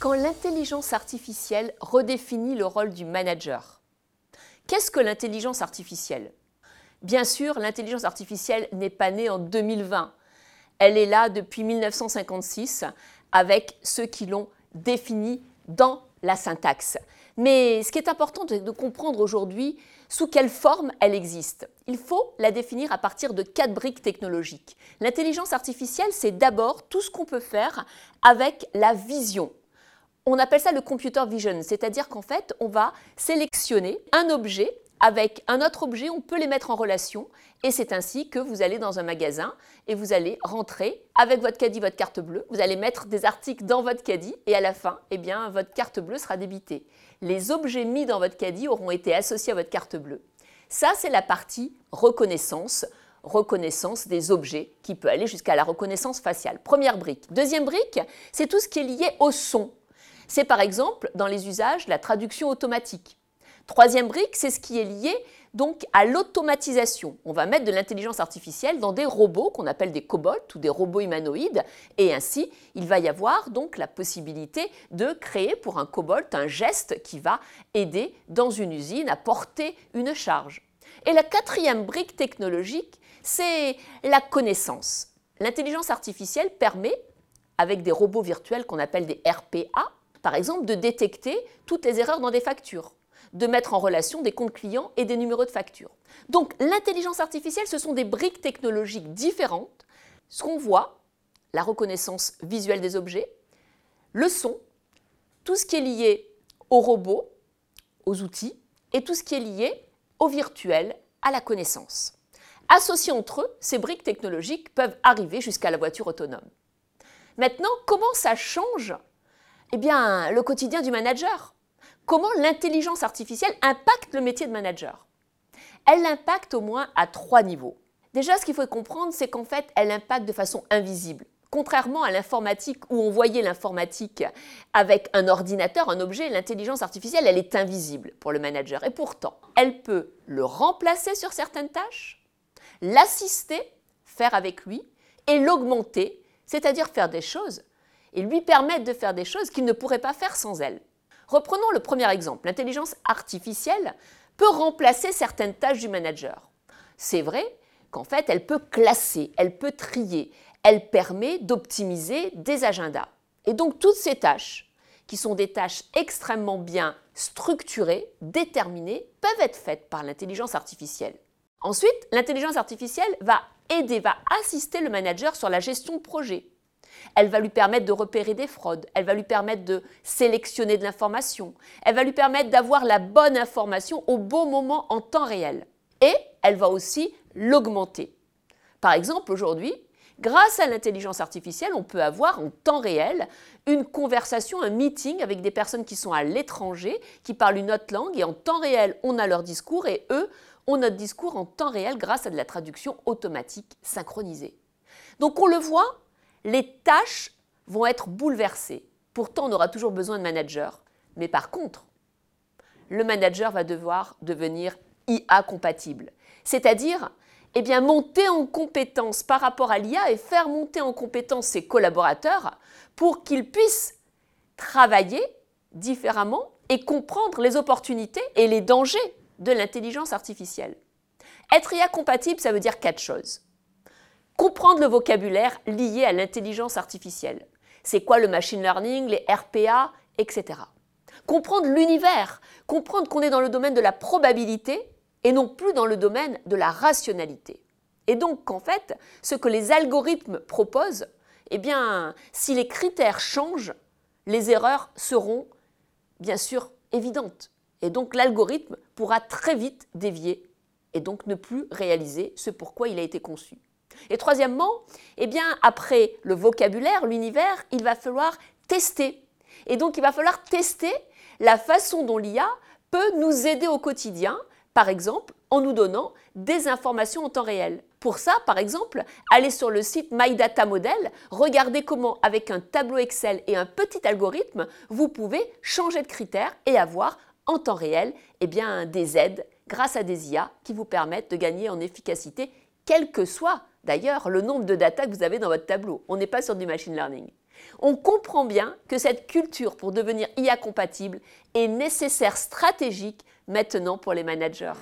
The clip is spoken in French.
Quand l'intelligence artificielle redéfinit le rôle du manager, qu'est-ce que l'intelligence artificielle? Bien sûr, l'intelligence artificielle n'est pas née en 2020. Elle est là depuis 1956 avec ceux qui l'ont définie dans la syntaxe. Mais ce qui est important de, de comprendre aujourd'hui, sous quelle forme elle existe. Il faut la définir à partir de quatre briques technologiques. L'intelligence artificielle, c'est d'abord tout ce qu'on peut faire avec la vision. On appelle ça le computer vision, c'est-à-dire qu'en fait, on va sélectionner un objet avec un autre objet, on peut les mettre en relation et c'est ainsi que vous allez dans un magasin et vous allez rentrer avec votre caddie, votre carte bleue, vous allez mettre des articles dans votre caddie et à la fin, eh bien, votre carte bleue sera débitée. Les objets mis dans votre caddie auront été associés à votre carte bleue. Ça, c'est la partie reconnaissance, reconnaissance des objets qui peut aller jusqu'à la reconnaissance faciale. Première brique. Deuxième brique, c'est tout ce qui est lié au son. C'est par exemple dans les usages la traduction automatique. Troisième brique, c'est ce qui est lié donc à l'automatisation. On va mettre de l'intelligence artificielle dans des robots qu'on appelle des cobots ou des robots humanoïdes et ainsi il va y avoir donc la possibilité de créer pour un cobalt un geste qui va aider dans une usine à porter une charge. Et la quatrième brique technologique, c'est la connaissance. L'intelligence artificielle permet, avec des robots virtuels qu'on appelle des RPA, par exemple, de détecter toutes les erreurs dans des factures, de mettre en relation des comptes clients et des numéros de facture. Donc l'intelligence artificielle, ce sont des briques technologiques différentes. Ce qu'on voit, la reconnaissance visuelle des objets, le son, tout ce qui est lié aux robots, aux outils, et tout ce qui est lié au virtuel, à la connaissance. Associés entre eux, ces briques technologiques peuvent arriver jusqu'à la voiture autonome. Maintenant, comment ça change? Eh bien, le quotidien du manager. Comment l'intelligence artificielle impacte le métier de manager Elle l'impacte au moins à trois niveaux. Déjà, ce qu'il faut comprendre, c'est qu'en fait, elle impacte de façon invisible. Contrairement à l'informatique où on voyait l'informatique avec un ordinateur, un objet, l'intelligence artificielle, elle est invisible pour le manager. Et pourtant, elle peut le remplacer sur certaines tâches, l'assister, faire avec lui, et l'augmenter, c'est-à-dire faire des choses et lui permettre de faire des choses qu'il ne pourrait pas faire sans elle. Reprenons le premier exemple. L'intelligence artificielle peut remplacer certaines tâches du manager. C'est vrai qu'en fait, elle peut classer, elle peut trier, elle permet d'optimiser des agendas. Et donc toutes ces tâches, qui sont des tâches extrêmement bien structurées, déterminées, peuvent être faites par l'intelligence artificielle. Ensuite, l'intelligence artificielle va aider, va assister le manager sur la gestion de projet, elle va lui permettre de repérer des fraudes, elle va lui permettre de sélectionner de l'information, elle va lui permettre d'avoir la bonne information au bon moment en temps réel. Et elle va aussi l'augmenter. Par exemple, aujourd'hui, grâce à l'intelligence artificielle, on peut avoir en temps réel une conversation, un meeting avec des personnes qui sont à l'étranger, qui parlent une autre langue, et en temps réel, on a leur discours, et eux ont notre discours en temps réel grâce à de la traduction automatique synchronisée. Donc on le voit, les tâches vont être bouleversées. Pourtant, on aura toujours besoin de manager. Mais par contre, le manager va devoir devenir IA compatible. C'est-à-dire, eh monter en compétence par rapport à l'IA et faire monter en compétence ses collaborateurs pour qu'ils puissent travailler différemment et comprendre les opportunités et les dangers de l'intelligence artificielle. Être IA compatible, ça veut dire quatre choses. Comprendre le vocabulaire lié à l'intelligence artificielle. C'est quoi le machine learning, les RPA, etc. Comprendre l'univers, comprendre qu'on est dans le domaine de la probabilité et non plus dans le domaine de la rationalité. Et donc qu'en fait, ce que les algorithmes proposent, eh bien, si les critères changent, les erreurs seront bien sûr évidentes. Et donc l'algorithme pourra très vite dévier et donc ne plus réaliser ce pourquoi il a été conçu. Et troisièmement, eh après le vocabulaire, l'univers, il va falloir tester. Et donc, il va falloir tester la façon dont l'IA peut nous aider au quotidien, par exemple en nous donnant des informations en temps réel. Pour ça, par exemple, allez sur le site My Data Model, regardez comment, avec un tableau Excel et un petit algorithme, vous pouvez changer de critères et avoir en temps réel eh des aides grâce à des IA qui vous permettent de gagner en efficacité, quel que soit d'ailleurs le nombre de data que vous avez dans votre tableau. On n'est pas sur du machine learning. On comprend bien que cette culture pour devenir IA compatible est nécessaire stratégique maintenant pour les managers.